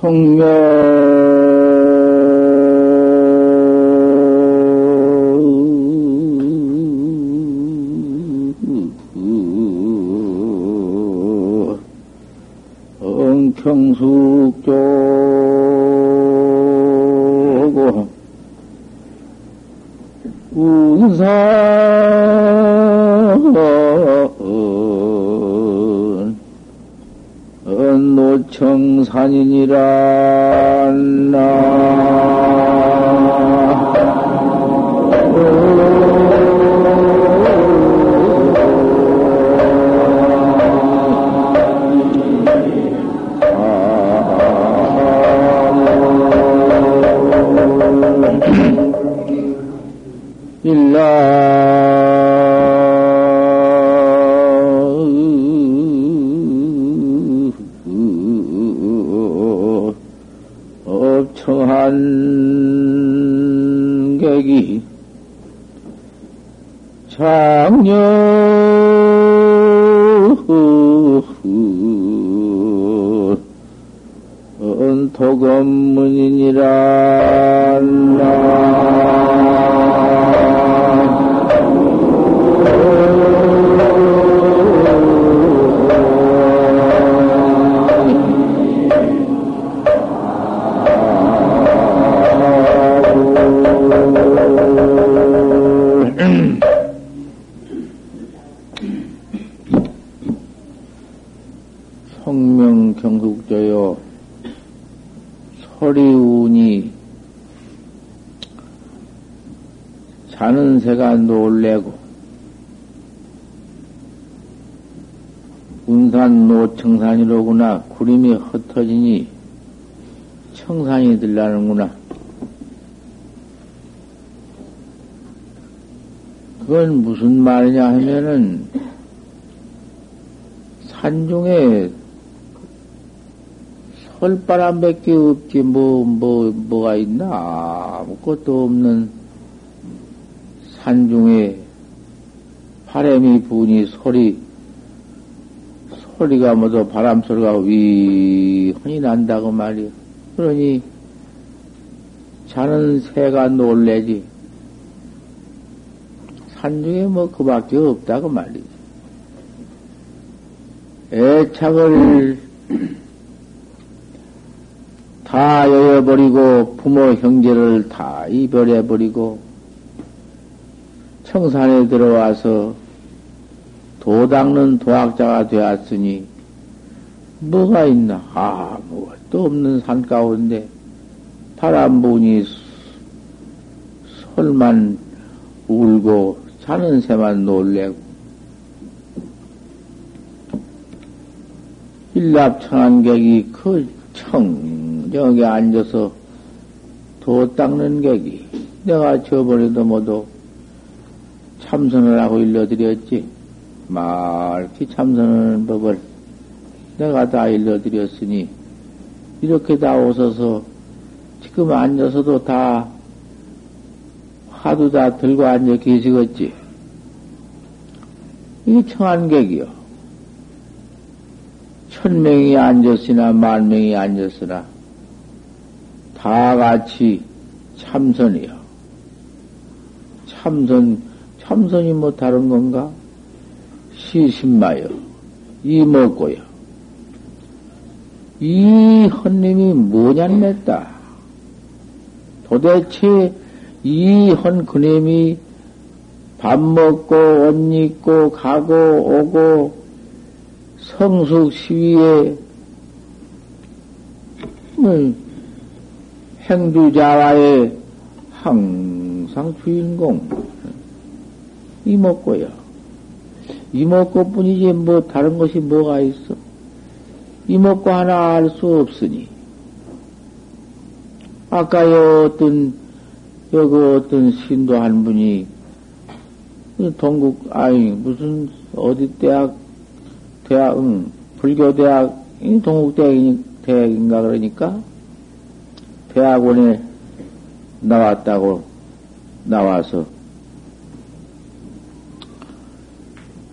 성명 이니라 일라 장녀. 도검문이니라 자는 새가 놀래고 운산 노청산이로구나 구름이 흩어지니 청산이 들라는구나 그건 무슨 말이냐 하면은 산중에 설바람밖에 없지, 뭐, 뭐, 뭐가 있나. 아무것도 없는 산중에 바람이 부니 소리, 소리가 뭐도 바람 소리가 위헌이 난다고 말이야. 그러니 자는 새가 놀래지. 산중에 뭐 그밖에 없다고 말이지. 애착을 다 여여버리고 부모 형제를 다 이별해버리고 청산에 들어와서 도 닦는 도학자가 되었으니 뭐가 있나? 아무것도 없는 산 가운데 바람 부니 솔만 울고 자는 새만 놀래고 일납청한객이 그 청정에 앉아서 도 닦는 객이 내가 저번에도 모두 참선을 하고 일러드렸지. 말기 참선하는 법을 내가 다 일러드렸으니 이렇게 다 오셔서 지금 앉아서도 다 화두 다 들고 앉아 계시겠지. 이게 청한객이요. 천 명이 앉았으나 만 명이 앉았으나 다 같이 참선이요. 참선, 참선이 뭐 다른 건가? 시신마요. 이먹고요. 이 헌님이 뭐냐 냈다. 도대체 이 헌 그님이 밥 먹고 옷 입고 가고 오고 성숙 시위에 음, 행주자와의 항상 주인공 이먹고요. 이먹고 뿐이지 뭐 다른 것이 뭐가 있어? 이먹고 하나 알 수 없으니 아까 어떤 여기 어떤 신도 한 분이 동국 아니 무슨 어디 대학 대학 응, 불교 대학 동국 대학인가 그러니까 대학원에 나왔다고 나와서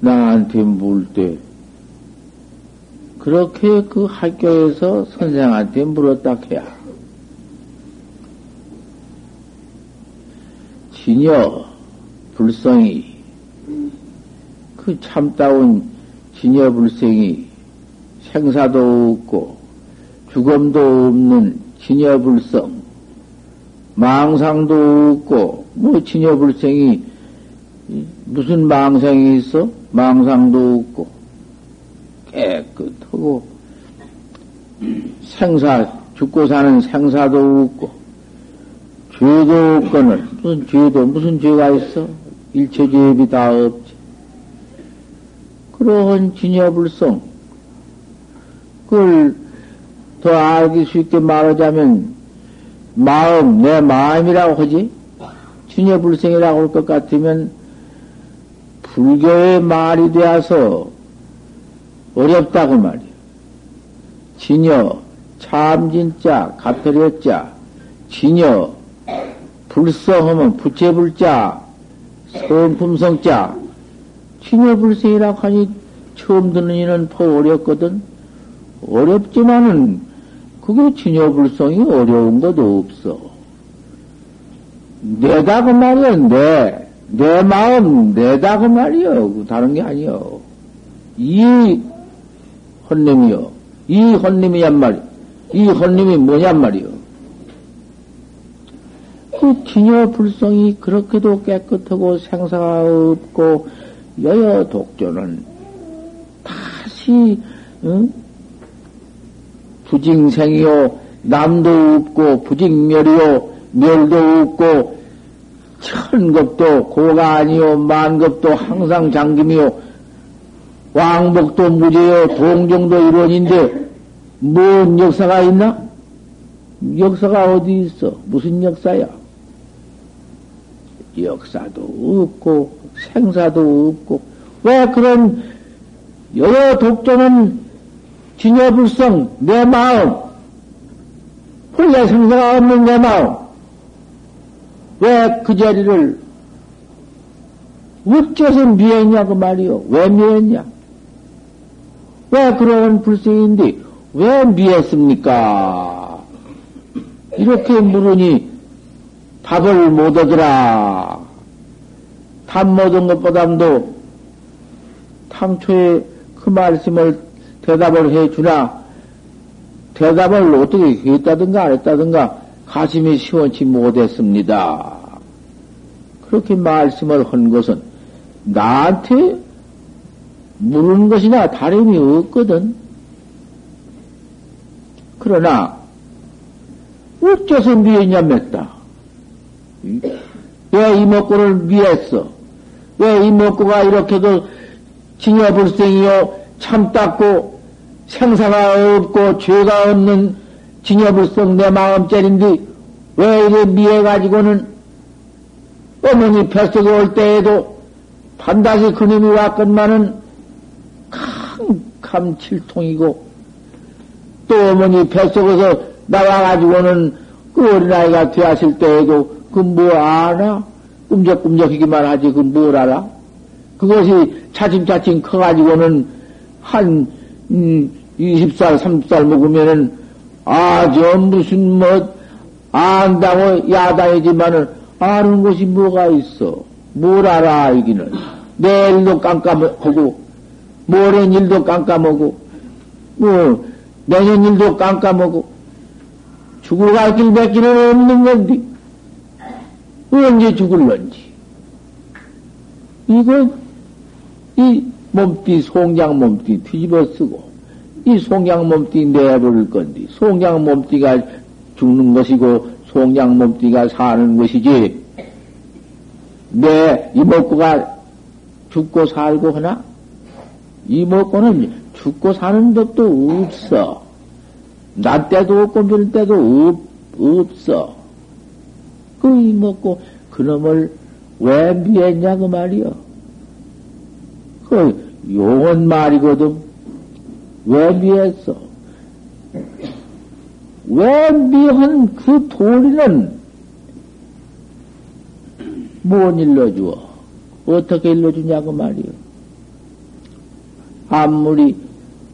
나한테 물 때 그렇게 그 학교에서 선생한테 물었다 해야. 진여, 불성이, 그 참다운 진여 불성이 생사도 없고, 죽음도 없는 진여 불성, 망상도 없고, 뭐 진여 불성이 무슨 망상이 있어? 망상도 없고, 깨끗하고, 생사, 죽고 사는 생사도 없고, 죄도 없거늘, 무슨 죄도, 무슨 죄가 있어? 일체 죄비 다 없지. 그러한 진여불성, 그걸 더 알기 쉽게 말하자면, 마음, 내 마음이라고 하지? 진여불성이라고 할 것 같으면, 불교의 말이 되어서 어렵다고 말이야. 진여, 참진자, 가터렸자, 진여, 불성하면 부채불자, 성품성자, 진여불성이라고 하니 처음 듣는 이는 더 어렵거든. 어렵지만은 그게 진여불성이 어려운 것도 없어. 내다 그 말이야, 내. 내 마음 내다 그 말이요. 다른 게 아니요. 이 헌님이요. 이 헌님이란 말이. 이 헌님이 뭐냔 말이요. 그 기녀 불성이 그렇게도 깨끗하고 생사가 없고 여여 독조는 다시 응? 부징생이요 남도 없고 부징멸이요 멸도 없고 천급도 고가 아니요 만급도 항상 장김이요 왕복도 무죄요 동정도 일원인데 뭔 역사가 있나? 역사가 어디 있어? 무슨 역사야? 역사도 없고 생사도 없고 왜 그런 여러 독조는 진여불성 내 마음 본래 생사가 없는 내 마음 왜 그 자리를 어째서 미했냐 그 말이요. 왜 미했냐? 왜 그런 불성인데 왜 미했습니까? 이렇게 물으니 답을 못 얻으라. 답못 얻은 것보다도 당초에 그 말씀을 대답을 해 주나, 대답을 어떻게 했다든가 안 했다든가 가슴이 시원치 못했습니다. 그렇게 말씀을 한 것은 나한테 물은 것이나 다름이 없거든. 그러나, 어째서 미했냐 맸다. 왜 이목구를 미했어? 왜 이목구가 이렇게도 징여불생이요, 참 닦고, 생사가 없고, 죄가 없는 징여불성 내 마음짜린데, 왜 이래 미해가지고는 어머니 뱃속에 올 때에도 반드시 그놈이 왔건만은 캄캄 칠통이고, 또 어머니 뱃속에서 나와가지고는 그 어린아이가 되었을 때에도 그 뭐 아나? 꿈적꿈적하기만 하지 그 뭘 알아? 그것이 차츰차츰 커가지고는 한 음, 20살, 30살 먹으면은 아, 저 무슨 뭐 안다고 야단이지만은 아는 것이 뭐가 있어? 뭘 알아 이기는 내 일도 깜깜하고 모레 일도 깜깜하고 뭐 내년 일도 깜깜하고 죽을 갈길 맺기는 없는 건데 언제 죽을런지. 이거, 이 몸띠, 송장 몸띠 뒤집어 쓰고, 이 송장 몸띠 내버릴 건데, 송장 몸띠가 죽는 것이고, 송장 몸띠가 사는 것이지, 내 이목구가 죽고 살고 하나? 이목구는 죽고 사는 법도 없어. 나 때도 없고, 별 때도 없, 없어. 그 이먹고 그놈을 왜 미했냐 그 말이여. 그 용언 말이거든. 왜 미했어? 왜 미한 그 도리는 못 일러주어? 어떻게 일러주냐 그 말이여. 아무리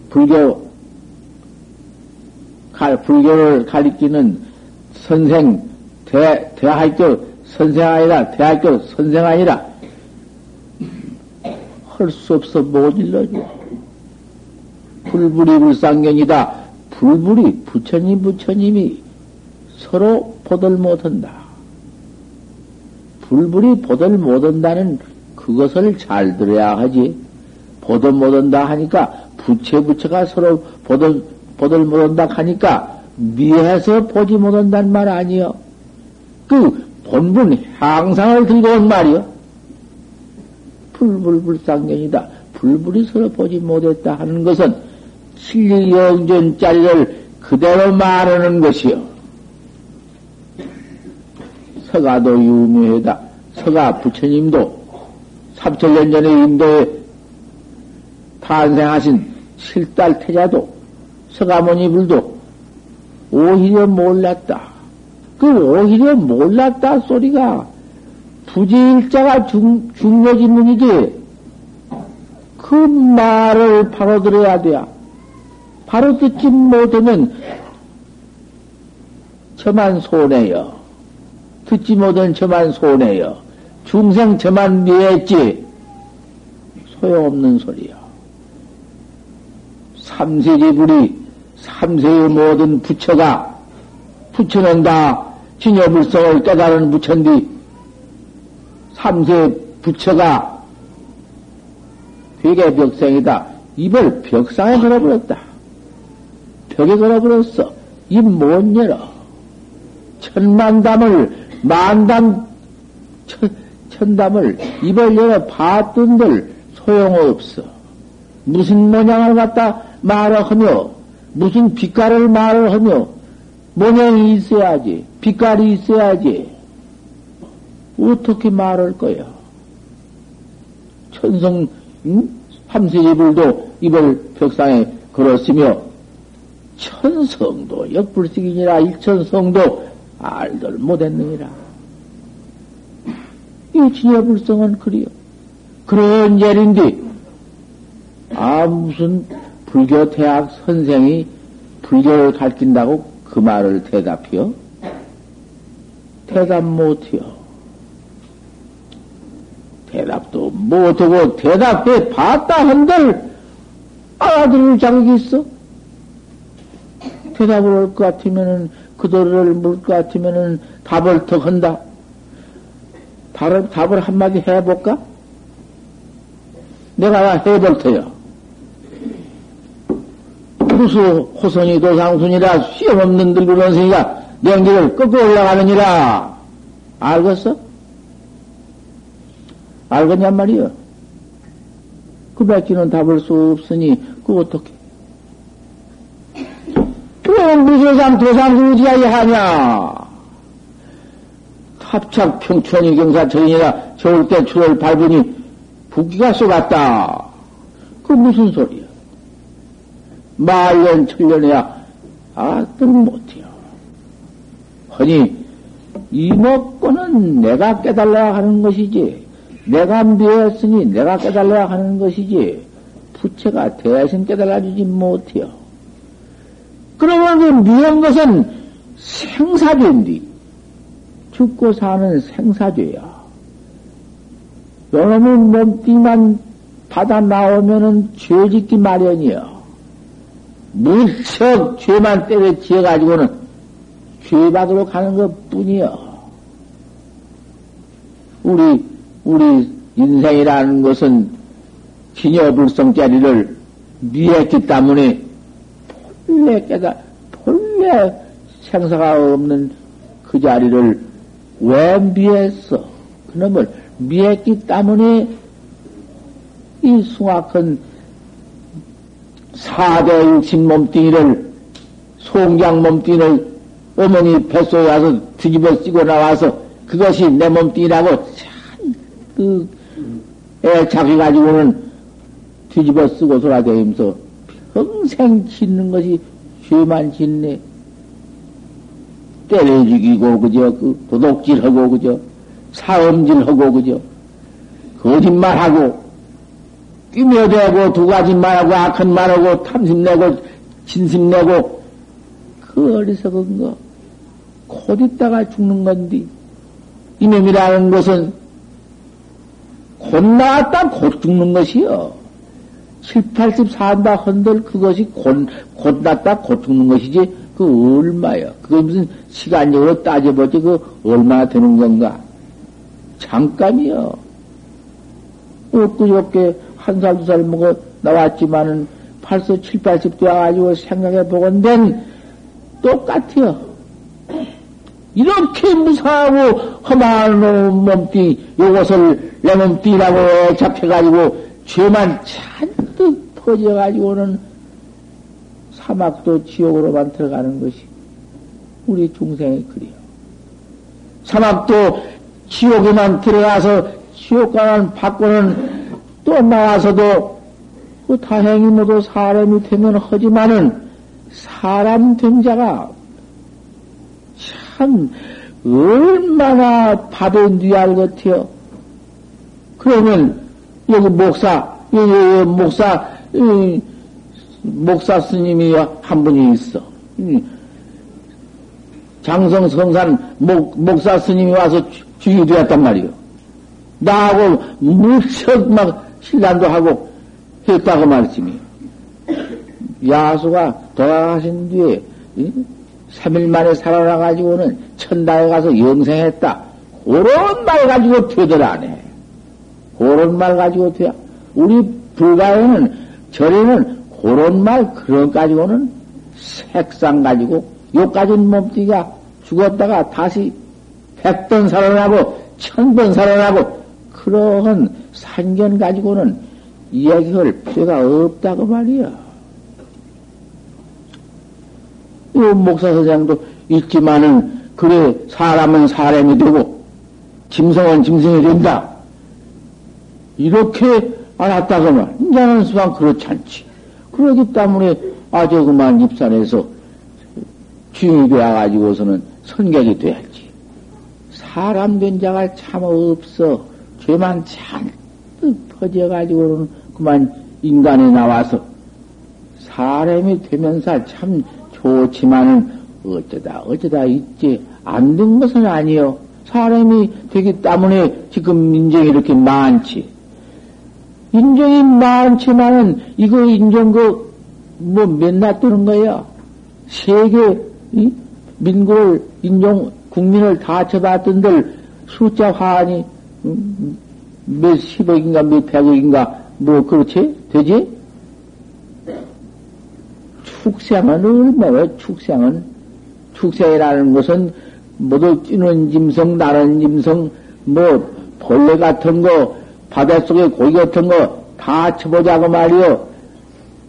불교 불교를 가리키는 선생, 대, 대학교 선생 아니라, 대학교 선생 아니라, 할 수 없어 못 일러줘. 불불이 불상견이다. 불불이 부처님 부처님이 서로 보들 못한다. 불불이 보들 못한다는 그것을 잘 들어야 하지. 보들 못한다 하니까 부처 부처가 서로 보들 보들 못한다 하니까 미해서 보지 못한다는 말 아니요. 그 본분 향상을 들고 온 말이요. 불불불상견이다. 불불이 서로 보지 못했다 하는 것은 칠리영전짜리를 그대로 말하는 것이요. 서가도 유묘하다. 서가 부처님도 3천년 전에 인도에 탄생하신 칠달 태자도 서가모니 불도 오히려 몰랐다. 그 오히려 몰랐다 소리가 부지일자가 중, 중요지문이지. 그 말을 바로 들어야 돼야. 바로 듣지 못하면 저만 손해요. 듣지 못한 저만 손해요. 중생 저만 미했지. 소용없는 소리요. 삼세지불이 삼세의 모든 부처가 부처는 다 진여불성을 깨달은 부처인데 삼세 부처가 되게 벽생이다. 입을 벽상에 걸어버렸다. 벽에 걸어버렸어. 입 못 열어. 천만담을 만담 천, 천담을 입을 열어 봤던들 소용없어. 무슨 모양을 갖다 말을 하며 무슨 빛깔을 말을 하며 모양이 있어야지 빛깔이 있어야지 어떻게 말할 거야? 천성 응? 삼세지불도 입을 벽상에 걸었으며 천성도 역불식이니라 일천성도 알들 못했느니라. 이 진여불성은 그리요. 그런 예인데 아 무슨 불교 대학 선생이 불교를 가르친다고 그 말을 대답해요? 대답 못해요. 대답도 못하고 대답해 봤다 한들 알아들을 자격이 있어? 대답을 할 것 같으면은 그들을 물것 같으면은 답을 더 한다. 답을, 답을 한마디 해볼까? 내가 해볼 테요. 무수 호선이 도상순이라 수염없는 들구런 생이가 냉기를 꺾고 올라가느니라. 알겠어? 알겠냔 말이여. 그 밖에는 답을 수 없으니, 그 어떻게? 그럼 무소상 도상순이지야 하냐? 합착 평천이 경사천이라 겨울 때 추를 밟으니 부기가 쏘갔다. 그 무슨 소리야? 말년 천년해야 아들 못해요. 허니 이먹고는 내가 깨달아야 하는 것이지 내가 미했으니 내가 깨달아야 하는 것이지 부처가 대신 깨달아주지 못해요. 그러면 그 미한 것은 생사죄인데 죽고 사는 생사죄야. 여러분 몸띠만 받아 나오면은 죄 짓기 마련이야. 무척 죄만 때려 지어가지고는 죄 받으러 가는 것 뿐이요. 우리, 우리 인생이라는 것은 기녀불성자리를 미했기 때문에 본래 깨다, 본래 생사가 없는 그 자리를 왜 미했어? 그놈을 미했기 때문에 이 숭악한 사대 육신 몸뚱이를 송장 몸뚱이를 어머니 뱃속에 와서 뒤집어 쓰고 나와서 그것이 내 몸뚱이라고 참그 애착해 가지고는 뒤집어 쓰고 돌아다니면서 평생 짓는 것이 죄만 짓네. 때려 죽이고 그저 그 도둑질하고 그저 사음질하고 그저 거짓말하고 끼며대고 두 가지 말하고 악한 말하고 탐심내고 진심내고 그그 어리석은 거, 곧 있다가 죽는 건디. 이놈이라는 것은 곧 나왔다 곧 죽는 것이요. 7, 80 산다 헌들 그것이 곧, 곧 났다 곧 죽는 것이지 그 얼마야. 그게 무슨 시간적으로 따져보지 그 얼마나 되는 건가. 잠깐이요. 엊그저께 한 살, 두 살 먹어 나왔지만은 벌써 7, 80 되어가지고 생각해 보건된 똑같아요. 이렇게 무사하고 험한 몸띠, 요것을 내 몸띠라고 잡혀가지고 죄만 잔뜩 퍼져가지고는 사막도 지옥으로만 들어가는 것이 우리 중생의 그리요. 사막도 지옥에만 들어가서 지옥가만 받고는 또 나와서도 그 다행히 모두 사람이 되면 하지만은 사람 된 자가 참 얼마나 밥에 뉘알 같아요. 그러면 여기 목사 여기 목사 목사 스님이 한 분이 있어. 장성 성산 목, 목사 스님이 와서 주유되었단 말이요. 나하고 무척 막 신란도 하고 했다고 말씀이. 야수가 돌아가신 뒤에 3일 만에 살아나가지고는 천당에 가서 영생했다. 그런 말 가지고 되들 안 해. 그런 말 가지고 돼야. 우리 불가에는, 절에는 그런 말, 그런 가지고는 색상 가지고, 요까진 몸뚱이가 죽었다가 다시 백번 살아나고, 천번 살아나고, 그러한 산견 가지고는 이야기할 필요가 없다고 말이야. 이 목사 선생도 있지만은 그래 사람은 사람이 되고 짐승은 짐승이 된다. 이렇게 알았다고 말. 이제는 수상 그렇지 않지. 그러기 때문에 아주 그만 입산해서 주인이 되어가지고서는 선객이 돼야지. 사람 된 자가 참 없어. 죄만 잔뜩 퍼져가지고는 그만 인간에 나와서 사람이 되면서 참 좋지만은 어쩌다 어쩌다 있지 안 된 것은 아니요. 사람이 되기 때문에 지금 인정이 이렇게 많지. 인정이 많지만은 이거 인정 그뭐 맨날 뜨는 거야. 세계 민국을 인정 국민을 다 쳐봤던들 숫자 화환이 음, 몇 십억인가 몇 백억인가 뭐 그렇지 되지? 축생은 얼마나 축생은 축생이라는 것은 모두 찌는 짐승, 나는 짐승, 뭐 벌레 같은 거, 바닷속에 고기 같은 거 다 쳐보자고 말이요.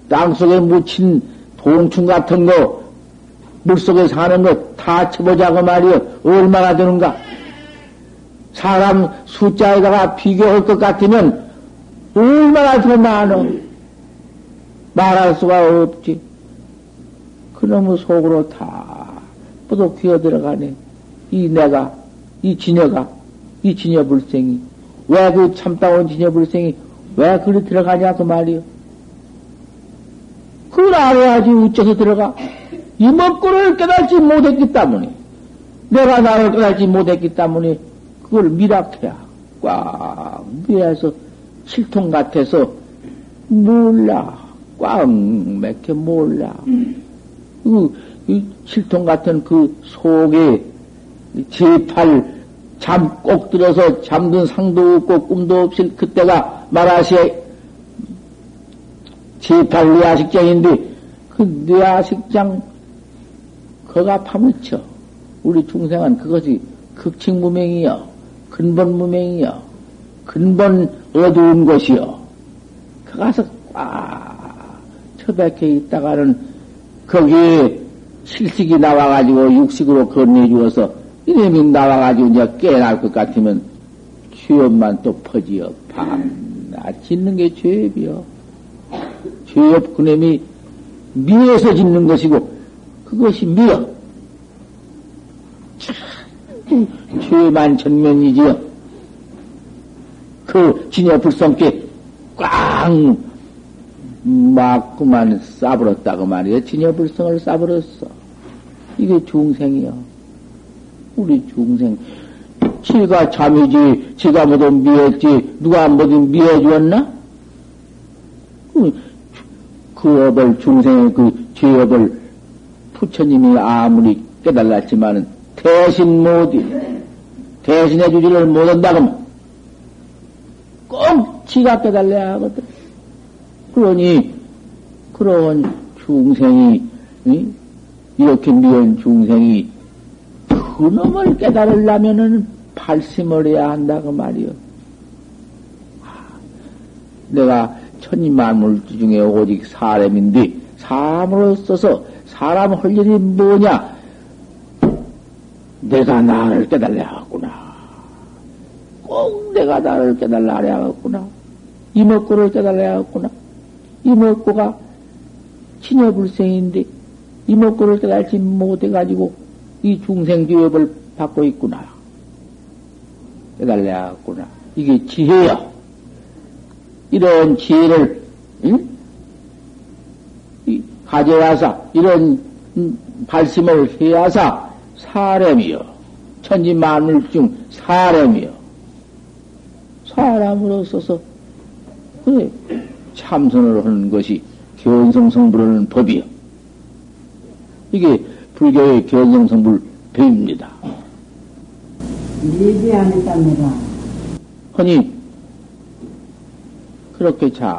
땅속에 묻힌 동충 같은 거, 물속에 사는 거 다 쳐보자고 말이요. 얼마나 되는가? 사람 숫자에다가 비교할 것 같으면 얼마나 더 많어? 말할 수가 없지. 그놈의 속으로 다 뻗어 귀어 들어가네. 이 내가, 이 지녀가, 이 지녀 불생이, 왜 그 참다운 지녀불생이 왜 그리 들어가냐 그 말이요. 그걸 알아야지 우째서 들어가. 이먹구를 깨닫지 못했기 때문에, 내가 나를 깨닫지 못했기 때문에, 그걸 미락해야 꽉 미해서 실통 같아서 몰라. 꽉 맥혀 몰라. 그, 이 실통 같은 그 속에 제팔 잠 꼭 들어서 잠든 상도 없고 꿈도 없을 그때가 말하시에 제팔 뇌아식장인데 그 뇌아식장 거가 파묻혀. 우리 중생은 그것이 극칭무명이여, 근본무명이여, 근본 어두운 곳이여. 그 가서 꽉 처박혀 있다가는 거기에 실식이 나와가지고 육식으로 건네주어서 이놈이 나와가지고 이제 깨날 것 같으면 죄업만 또 퍼지어 밤낮 짓는 게 죄업이요. 죄업 그놈이 미에서 짓는 것이고 그것이 미어. 참 죄만 전면이지요. 그 진여 불성께 꽝막 그만 싸버렸다고 말이야. 진여 불성을 싸버렸어. 이게 중생이야. 우리 중생. 지가 잠이지, 지가 뭐도 미했지, 누가 뭐도 미해주었나? 그, 그 업을, 중생의 그 죄업을 부처님이 아무리 깨달았지만은 대신 못이, 대신해 주지를 못한다고 꼭 지가 깨달아야 하거든. 그러니, 그런 중생이, 응? 이렇게 미운 중생이 그놈을 깨달으려면은 발심을 해야 한다고 말이요. 내가 천지만물 중에 오직 사람인데 사람으로 써서 사람 할 일이 뭐냐? 내가 나를 깨달아야겠구나. 꼭 내가 나를 깨달아야겠구나. 이먹고를 깨달아야겠구나. 이먹고가 친여불생인데 이먹고를 깨달지 못해가지고 이 중생교업을 받고 있구나. 깨달아야겠구나. 이게 지혜야. 이런 지혜를, 응? 가져와서, 이런, 음, 발심을 해야사, 사람이요. 천지 만물 중 사람이요. 사람으로서서, 그래, 참선을 하는 것이 견성성불하는 법이요. 이게 불교의 견성성불 배입니다. 예배 안 했답니다. 허니, 그렇게 잘,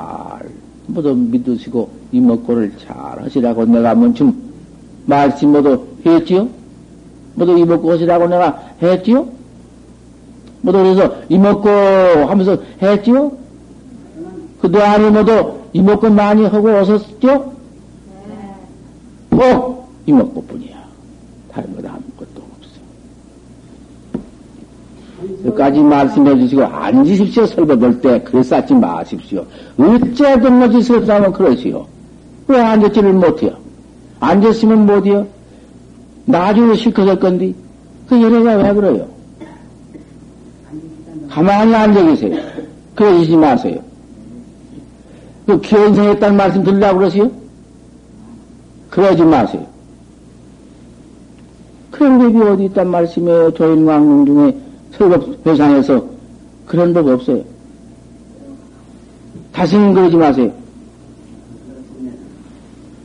모두 믿으시고, 이목고를 잘 하시라고 내가 먼저 말씀 모두 했지요? 모두 이목고 하시라고 내가 했지요? 모두 그래서 이목고 하면서 했지요? 그동안에 모두 이목고 많이 하고 오셨죠? 꼭 이목고 뿐이야. 다른 것 아무것도 없어. 여기까지 말씀해 주시고 앉으십시오. 설교 볼때 그래서 하지 마십시오. 어째든 것이 섭사하면 그러시오. 왜 앉았지를 못해요? 앉았으면 못해요? 나중에 할 건데 그 연애가 왜 그래요? 가만히 앉아 계세요. 그러시지 마세요. 그 견성했다는 말씀 들으려고 그러세요? 그러지 마세요. 그런 법이 어디 있단 말씀이에요. 조인광릉 중에 설법 회상에서 그런 법 없어요. 다시는 그러지 마세요.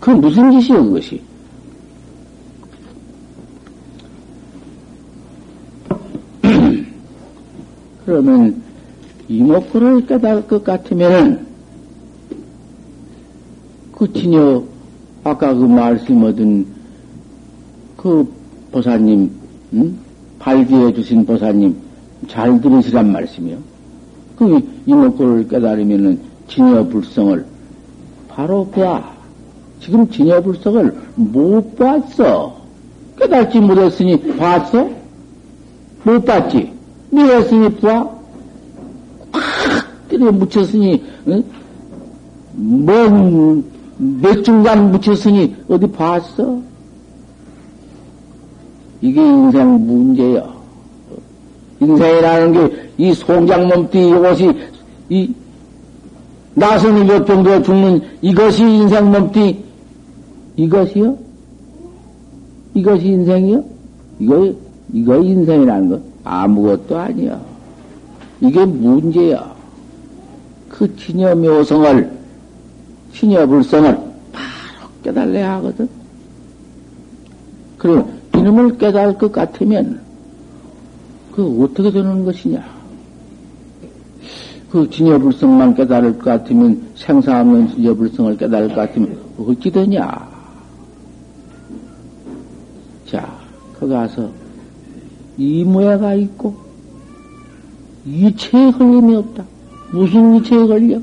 그 무슨 짓이요, 그것이? 그러면 이목구를 깨달을 것 같으면은 그 진여 아까 그 말씀 얻은 그 보사님 응? 발기해 주신 보사님 잘 들으시란 말씀이요. 그 이목구를 깨달으면은 진여 불성을 바로 봐. 지금 진여 불성을 못 봤어. 깨달지 못했으니 봤어? 못 봤지. 미했으니 봐. 꽉 때려 묻혔으니 응? 뭔몇 중간 묻혔으니 어디 봤어? 이게 인생 문제야. 인생이라는 게 이 송장 몸띠 이것이 이 나선이 몇 정도 죽는 이것이 인생 몸띠 이것이요? 이것이 인생이요? 이거 이거 인생이라는 거 아무것도 아니야. 이게 문제야. 그 친여묘성을 친여불성을 바로 깨달아야 하거든. 그럼 이놈을 깨달을 것 같으면 그 어떻게 되는 것이냐? 그 진여불성만 깨달을 것 같으면 생사 없는 진여불성을 깨달을 것 같으면 어찌 되냐? 자, 거기 가서 이무예가 있고 이체에 걸림이 없다. 무슨 이체에 걸려?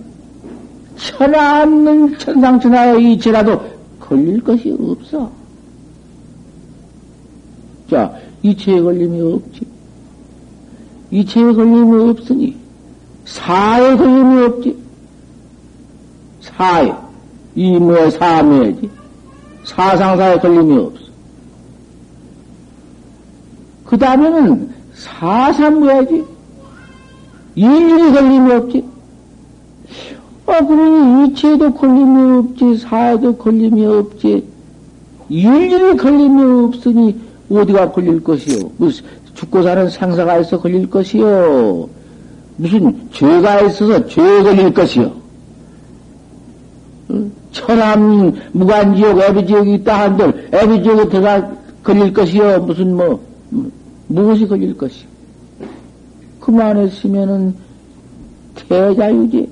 천하 없는 천상천하의 이체라도 걸릴 것이 없어. 자, 이체에 걸림이 없지. 이체에 걸림이 없으니 사에 걸림이 없지. 사에. 이무의 사무에지. 사상사에 걸림이 없어. 그 다음에는 사삼무야지. 일일이 걸림이 없지. 아, 그러니 이체에도 걸림이 없지, 사에도 걸림이 없지. 일일이 걸림이 없으니 어디가 걸릴 것이요? 무슨 죽고 사는 상사가 있어 걸릴 것이요? 무슨 죄가 있어서 죄에 걸릴 것이요? 천암 무관지옥 애비지옥이 있다 한들 애비지옥에 들어가 걸릴 것이요? 무슨 뭐 무엇이 걸릴 것이요? 그만했으면은 대자유지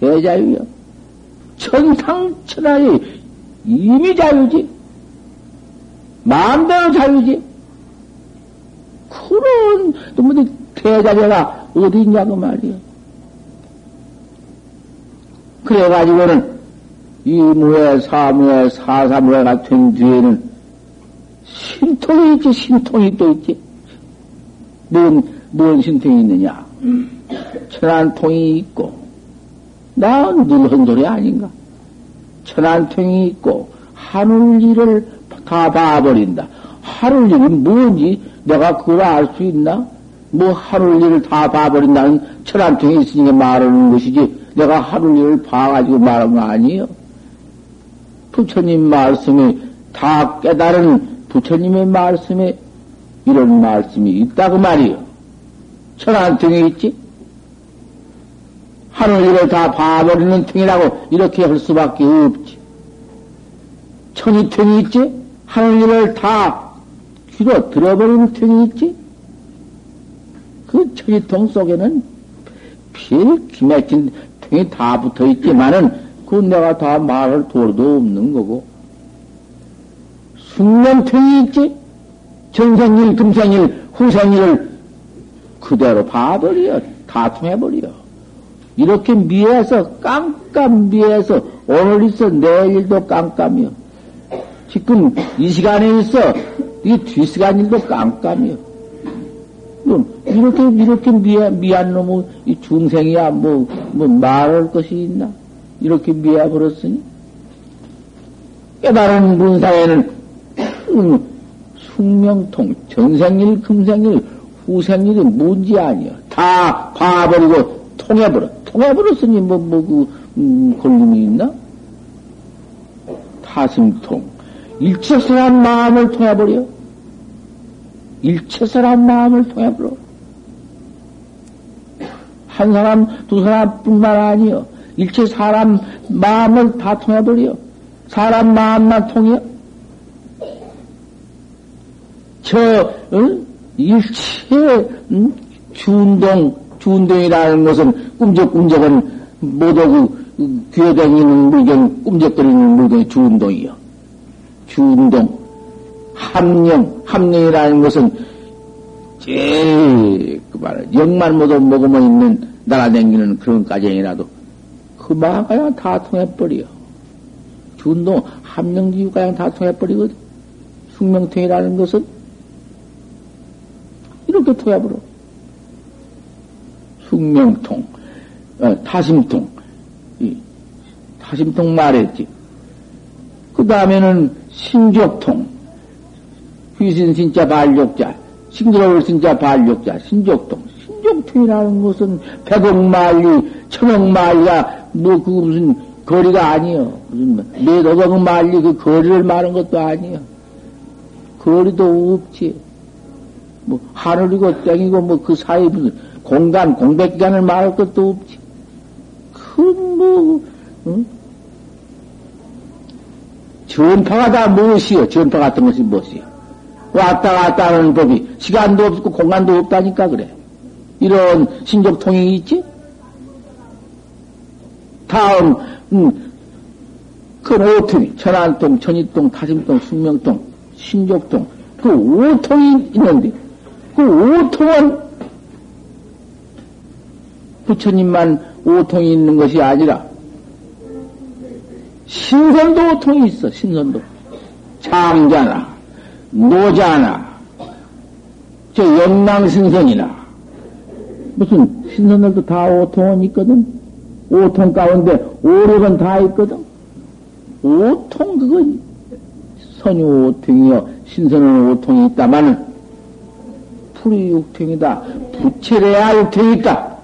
대자유요. 천상천하의 이미 자유지. 마음대로 자유지. 그런 놈의 대자재가 어디 있냐고 말이야. 그래가지고는 이 무회, 사무회, 사사무회가 된 뒤에는 신통이 있지, 신통이 또 있지. 뭔, 뭔 신통이 있느냐? 천안통이 있고, 나늘 헌소리 아닌가? 천안통이 있고, 하늘 일을 다 봐버린다. 하늘 일이 뭔지 내가 그걸 알 수 있나? 뭐 하늘 일을 다 봐버린다는 천안통이 있으니까 말하는 것이지 내가 하늘 일을 봐가지고 말한 거 아니에요. 부처님 말씀이 다 깨달은 부처님의 말씀에 이런 말씀이 있다고 말이요. 천안통이 있지? 하늘 일을 다 봐버리는 통이라고 이렇게 할 수밖에 없지. 천이통이 있지? 하늘 일을 다 귀로 들어버리는 통이 있지? 그 천이통 속에는 별 기맥힌 통이 다 붙어 있지만은 그건 내가 다 말할 도리도 없는 거고. 숙명통이 있지? 전생일, 금생일, 후생일을 그대로 봐버려. 다 통해버려. 이렇게 미해서, 깜깜 미해서, 오늘 있어, 내일도 깜깜이요. 지금 이 시간에 있어, 이 뒷시간 일도 깜깜이요. 이렇게, 이렇게 미안, 미안 놈의 이 중생이야, 뭐, 뭐, 말할 것이 있나? 이렇게 미해버렸으니? 깨달은 문상에는, 음, 숙명통, 전생일, 금생일, 후생일이 뭔지 아니야. 다 봐버리고 통해버려. 통해버렸으니, 뭐, 뭐, 그, 음, 걸림이 있나? 타심통. 일체 사람 마음을 통해버려. 일체 사람 마음을 통해버려. 한 사람, 두 사람 뿐만 아니요. 일체 사람 마음을 다 통해버려. 사람 마음만 통해. 저, 응? 일체, 응? 준동, 준동이라는 것은 꿈적꿈적은 모두 그, 귀어다니는 물건, 꿈적거리는 물건이 준동이요. 준동. 함령, 함령이라는 것은 제일 그 말은 영만 모두 먹으면 있는 날아다니는 그런 가정이라도 그 마가야 다 통해버려. 준동, 함령지유가야 다 통해버리거든. 숙명통이라는 것은 이렇게 통해버려. 숙명통, 어, 타심통, 타심통 말했지. 그 다음에는 신족통, 귀신 진짜 반력자, 싱그러울 진짜 반력자, 신족통. 신족통이라는 것은 백억만리, 천억만리가 뭐 그 무슨 거리가 아니요. 무슨 몇억억 만리 그 거리를 말한 것도 아니요. 거리도 없지. 뭐 하늘이고 땡이고 뭐 그 사이 무슨 공간, 공백기간을 말할 것도 없지. 큰 뭐, 응? 전파가 다 무엇이요? 전파 같은 것이 무엇이요? 왔다 갔다 하는 법이 시간도 없고 공간도 없다니까 그래. 이런 신족통이 있지? 다음, 음, 그 오통이, 천안통, 천이통, 타심통, 숙명통, 신족통, 그 오통이 있는데, 그 오통은 부처님만 오통이 있는 것이 아니라, 신선도 오통이 있어, 신선도. 장자나, 노자나, 저 영랑신선이나, 무슨 신선들도 다 오통은 있거든? 오통 가운데 오력은 다 있거든? 오통 그건 선유 오통이요, 신선은 오통이 있다마는, 풀이 육통이다, 부채래야 육통이 있다.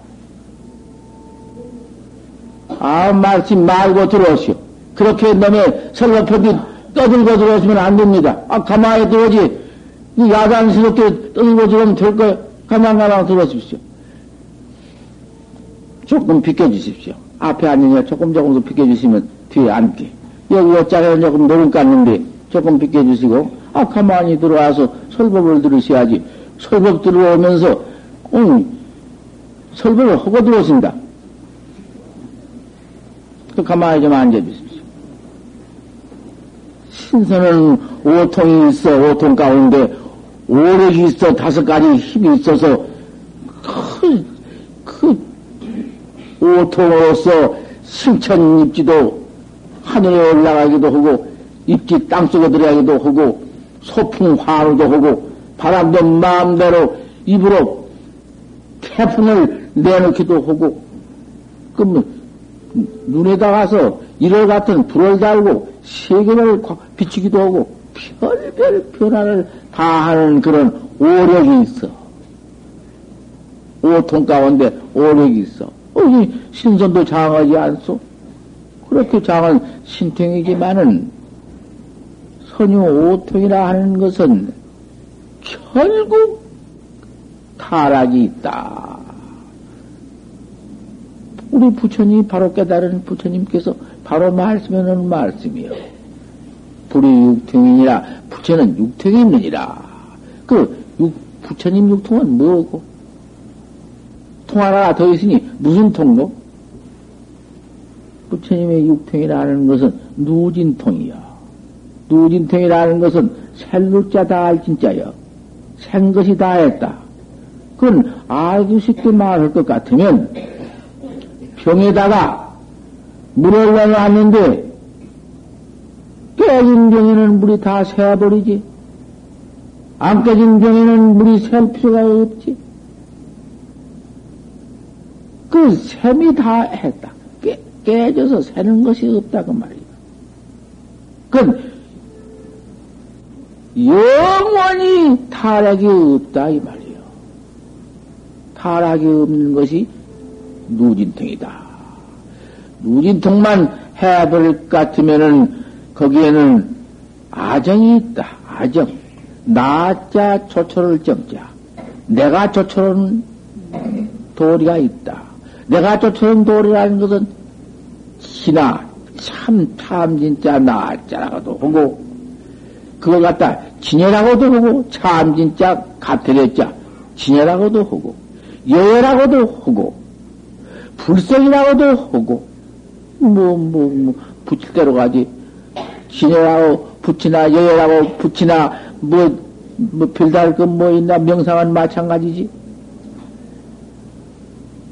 아, 말씀 말고 들어오시오. 그렇게 놈의 설거편이 떠들고 들어오시면 안 됩니다. 아, 가만히 들어오지. 야단스럽게 떠들고 들어오면 될 거예요. 가만 가만 들어오십시오. 조금 비켜주십시오. 앞에 앉으냐 조금 조금 더 비켜주시면 뒤에 앉게. 여기 옷자리는 조금 노름 깠는데 조금 비켜주시고, 아, 가만히 들어와서 설법을 들으셔야지. 설법 들어오면서, 응, 설법을 하고 들어오신다. 그 가만히 좀 앉아주십시오. 신선은 오통이 있어, 오통 가운데 오력이 있어, 다섯 가지 힘이 있어서, 그, 그, 오통으로서 승천 입지도 하늘에 올라가기도 하고, 입지 땅속에 들어가기도 하고, 소풍 화로도 하고, 바람도 마음대로 입으로 태풍을 내놓기도 하고, 그러면 눈에다 가서 이럴 같은 불을 달고 세계를 비추기도 하고 별별 변화를 다 하는 그런 오력이 있어. 오통 가운데 오력이 있어. 어디 신선도 장하지 않소? 그렇게 장한 신통이지만은 선유 오통이라 하는 것은 결국 타락이 있다. 우리 부처님 바로 깨달은 부처님께서 바로 말씀하는 말씀이요. 불이 육통이니라 부처는 육통이 있느니라. 그 육, 부처님 육통은 뭐고? 통 하나 더 있으니 무슨 통로? 부처님의 육통이라는 것은 누진통이야. 누진통이라는 것은 셀루자 다 알 진짜여. 생 것이 다 했다. 그건 알기 쉽게 말할 것 같으면 병에다가 물을 넣어놨는데 깨진 병에는 물이 다 새어버리지. 안 깨진 병에는 물이 셀 필요가 없지. 그 샘이 다 했다. 깨, 깨져서 새는 것이 없다고 말이야. 그건 영원히 타락이 없다 이 말이야. 타락이 없는 것이 누진통이다. 누진통만 해버릴 것 같으면은 거기에는 아정이 있다. 아정. 나자 조초를 정자. 내가 조초는 도리가 있다. 내가 조초는 도리라는 것은 신나 참 참 진짜 나자라고도 하고 그걸 갖다 진여라고도 하고 참 진짜 같으랬자 진여라고도 하고 여여라고도 하고 불성이라고도 하고 뭐 뭐 뭐, 뭐, 붙일 대로 가지. 진여라고 붙이나 여여라고 붙이나 뭐, 뭐 별다를 것뭐 있나? 명상은 마찬가지지.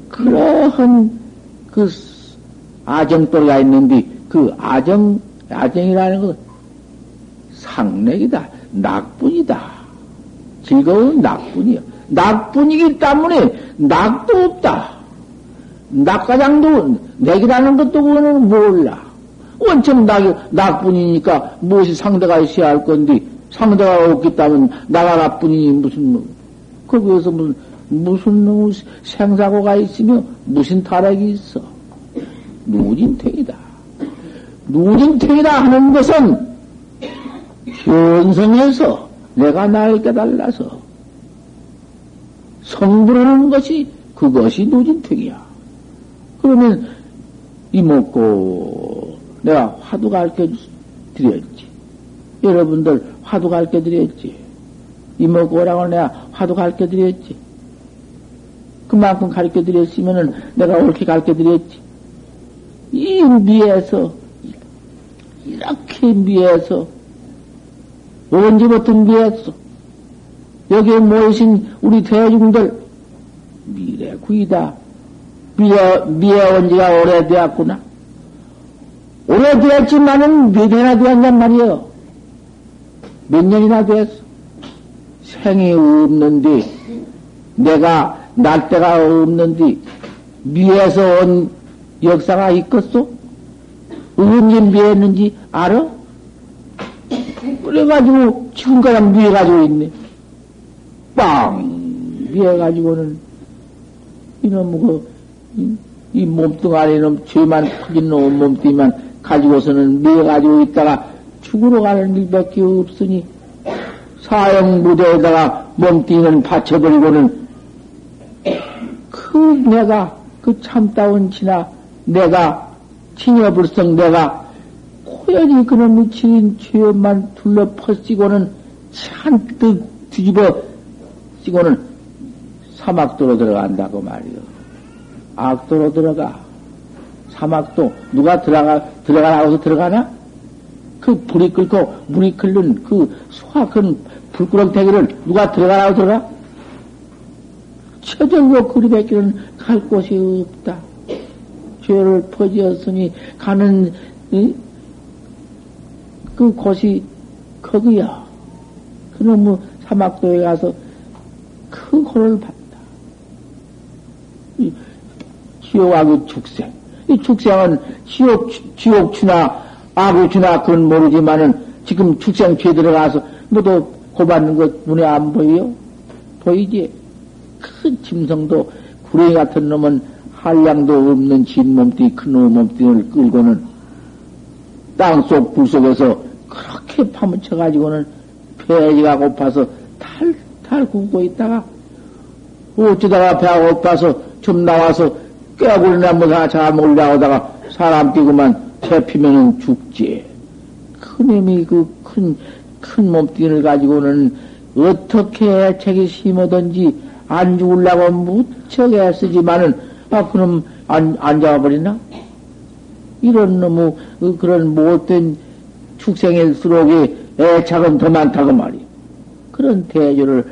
그러한 그 아정도가 있는데 그 아정 아정이라는 것은 상neg이다. 낙분이다. 즐거운 낙분이야 낙분이기 때문에 낙도 없다 낙가장도 내기라는 것도 그거는 몰라. 원천 낙이, 낙뿐이니까 무엇이 상대가 있어야 할 건데, 상대가 때문에 나가 나뿐이니 무슨, 뭐, 거기에서 무슨, 무슨 뭐 생사고가 있으며 무슨 타락이 있어. 누진택이다. 누진택이다 하는 것은 현성에서 내가 나를 깨달아서 성불하는 것이 그것이 누진택이야. 그러면 이먹고 내가 화두 가르쳐 드렸지. 여러분들 화두 가르쳐 드렸지. 이먹고 오라고 내가 화두 가르쳐 드렸지. 그만큼 가르쳐 드렸으면은 내가 옳게 가르쳐 드렸지. 이 미에서 이렇게 미에서 언제부터 미에서 여기에 모이신 우리 대중들 미래 구이다. 미어, 미어온 지가 오래되었구나. 오래되었지만은 몇 해나 되었냔 말이요. 몇 년이나 되었어. 생이 없는데, 내가 날 때가 없는데, 미에서 온 역사가 있겠소? 언제 미했는지 알아? 그래가지고 지금까지 미해가지고 있네. 빵! 미해가지고는 이놈 그 이 몸뚱아리는 죄만 크긴 놓은 몸뚱이만 가지고서는 미어가지고 있다가 죽으러 가는 일밖에 없으니 사형 무대에다가 몸띠는 받쳐버리고는 그 내가 그 참다운 지나 내가 진여불성 내가 고연히 그런 미친 죄만 둘러 퍼지고는 잔뜩 뒤집어 찌고는 사막도로 들어간다고 말이요. 악도로 들어가. 사막도 누가 들어가 들어가라고 해서 들어가나? 그 불이 끓고 물이 끓는 그 소악한 불구렁대기를 누가 들어가라고 들어가? 처절로 그리밖에는 갈 곳이 없다. 죄를 퍼지었으니 가는 이? 그 곳이 거기야. 그놈의 사막도에 가서 큰 혼을 받다. 지옥하고 축생. 이 축생은 지옥, 지옥추나 아구추나 그건 모르지만은 지금 축생 죄 들어가서 모두 고받는 것 눈에 안 보여? 보이지? 큰 짐승도 구레이 같은 놈은 한량도 없는 진 몸뚱이 큰 놈의 몸뚱이를 끌고는 땅속 불속에서 그렇게 파묻혀가지고는 폐지가 고파서 탈 탈 굶고 있다가 어쩌다가 배가 고파서 좀 나와서 깨구리나 뭐다 잡아먹으려고 하다가 사람 뛰고만 잡히면은 죽지. 큰 힘이 그 큰, 큰 몸뚱이를 가지고는 어떻게 책이 심어든지 안 죽으려고 무척 애쓰지만은, 아, 그럼 안, 안 잡아버리나? 이런 놈의 그 그런 못된 축생일수록에 애착은 더 많다고 말이야. 그런 대조를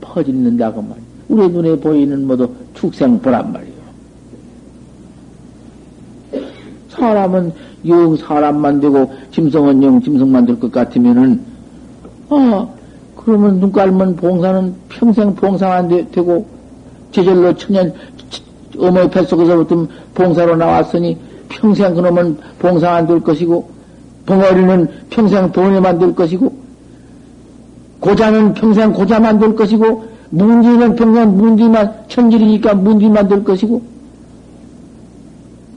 퍼짓는다고 말이야. 우리 눈에 보이는 모두 축생보란 말이야. 사람은 영 사람만 되고 짐승은 영 짐승만 될 것 같으면은 아 그러면 눈 깔면 봉사는 평생 봉사 안 되, 고 제절로 천년 어머니 뱃속에서부터 봉사로 나왔으니 평생 그놈은 봉사 안 될 것이고 벙어리는 평생 돈에만 될 것이고 고자는 평생 고자만 될 것이고 문지는 평생 문지만 천질이니까 문지만 될 것이고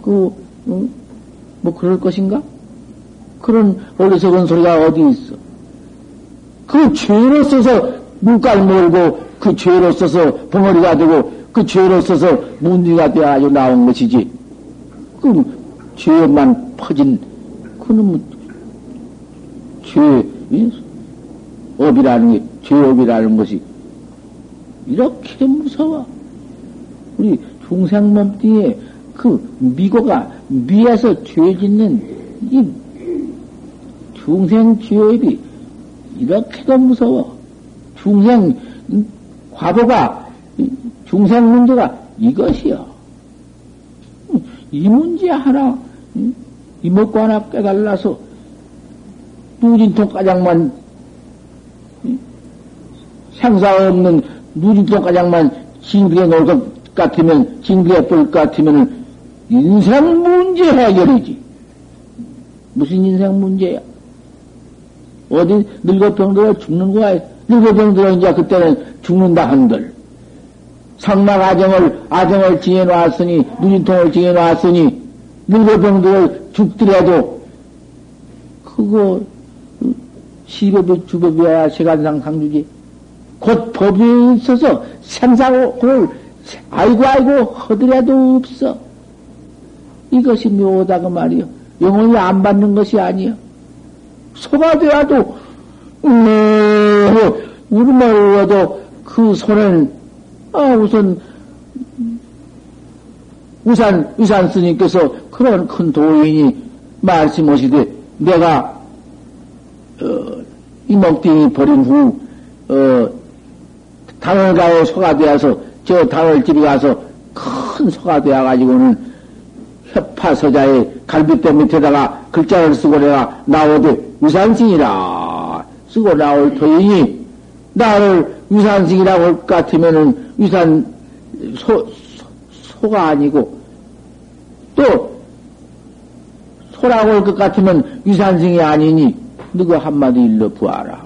그 응? 뭐 그럴 것인가? 그런 어리석은 소리가 어디 있어? 그 죄로 써서 눈깔 몰고 그 죄로 써서 벙어리가 되고 그 죄로 써서 문제가 되어가지고 나온 것이지. 그 죄만 퍼진 그놈 죄 업이라는 게 죄업이라는 것이 이렇게 무서워. 우리 중생 몸뚱이에 그 미고가 미에서 죄 짓는 이 중생 죄업이 이렇게도 무서워. 중생 과보가 중생 문제가 이것이요. 이 문제 하나 이먹고 하나 깨달라서 누진통 가장만 생사 없는 누진통 가장만 징그에 놓을 것 같으면 징그에 볼것 같으면 인생 문제 해결이지. 무슨 인생 문제야? 어디 늙어 병들어 죽는 거야? 늙어 병들어 이제 그때는 죽는다 한들. 상막 아정을, 아정을 지어놨으니, 누진통을 지어놨으니, 늙어 병들어 죽더라도, 그거, 시법이 주법이야 시간상 상주지. 곧 법이 있어서 생사를, 아이고, 아이고, 허더라도 없어. 이것이 묘하다 그 말이요. 영원히 안 받는 것이 아니요. 소가 되어도 음, 우리말 외도 그 손은 아 우선 우산 우산 스님께서 그런 큰 도인이 말씀하시되 내가 어, 이 먹띵이 버린 후 어, 당을 가에 소가 되어서 저 당을 집에 가서 큰 소가 되어 가지고는 협 파서자의 갈비뼈 밑에다가 글자를 쓰고 내가 나오되 위산승이라 쓰고 나올 터이니 나를 위산승이라고 할 것 같으면은 위산 소, 소, 가 아니고 또 소라고 할 것 같으면 위산승이 아니니 누구 한마디 일러 부하라.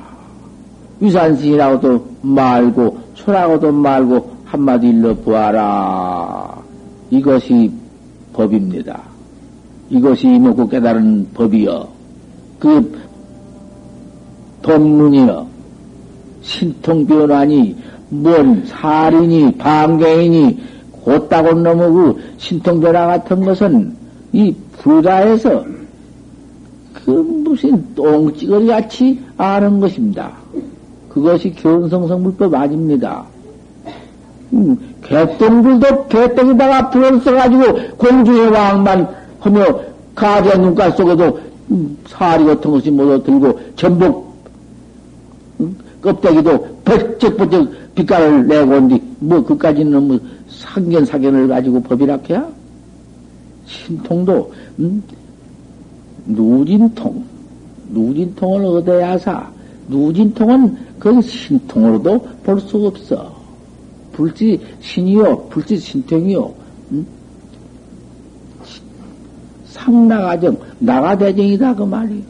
위산승이라고도 말고 소라고도 말고 한마디 일러 부하라. 이것이 법입니다. 이것이 이먹고 깨달은 법이여. 그 돈문이여, 신통변환이, 뭔 살인이, 방갱이니, 곧다고 넘어 그 신통변화 같은 것은 이 불가에서 그 무슨 똥찌거리 같이 아는 것입니다. 그것이 견성성불법 아닙니다. 음, 개똥들도 개똥에다가 불을 써가지고 공중의 왕만 하며 가재 눈가 속에도 음, 사리 같은 것이 모두 들고 전복 음, 껍데기도 번쩍번쩍 빛깔을 내고 온뒤 뭐 그까지는 뭐 상견 사견을 가지고 법이라해야 신통도 음, 누진통 누진통을 얻어야 사 누진통은 그 신통으로도 볼수 없어. 불지 신이요, 불지 신통이요. 음? 상나가정, 나가대정이다 그 말이요.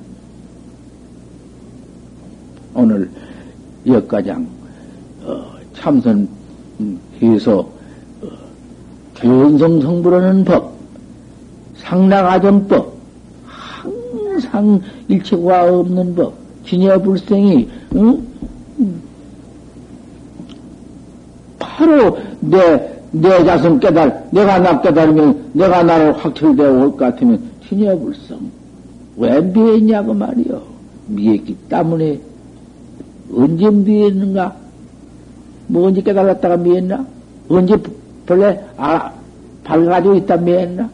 오늘 역가장 어, 참선 음, 해서 어, 견성 성불하는 법, 상나가정법, 항상 일체가 없는 법, 진여불생이 응? 바로 내, 내 자손 깨달, 내가 나 깨달으면 내가 나를 확철되어 올 것 같으면 진여불성. 왜 미했냐고 말이요. 미했기 때문에 언제 미했는가? 뭐 언제 깨달았다가 미했나? 언제 본래 아, 밝아가지고 있다 미했나?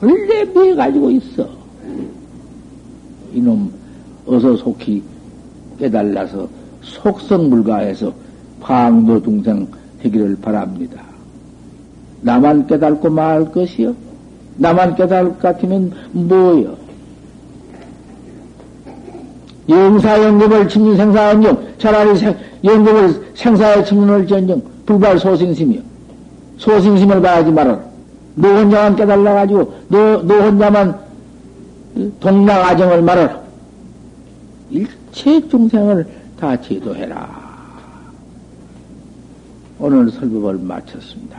본래 미해가지고 있어. 이놈 어서 속히 깨달라서 속성불가해서 방도 동생 되기를 바랍니다. 나만 깨달고 말 것이요? 나만 깨달을 것 같으면 뭐요? 영사 연금을 침는 생사연정, 차라리 생, 연금을 생사에 침는을 전정, 불발 소생심이요. 소생심을 바라지 말아라. 너 혼자만 깨달아가지고, 너, 너 혼자만 동락 아정을 말아라. 일체 중생을 다 제도해라. 오늘 설법을 마쳤습니다.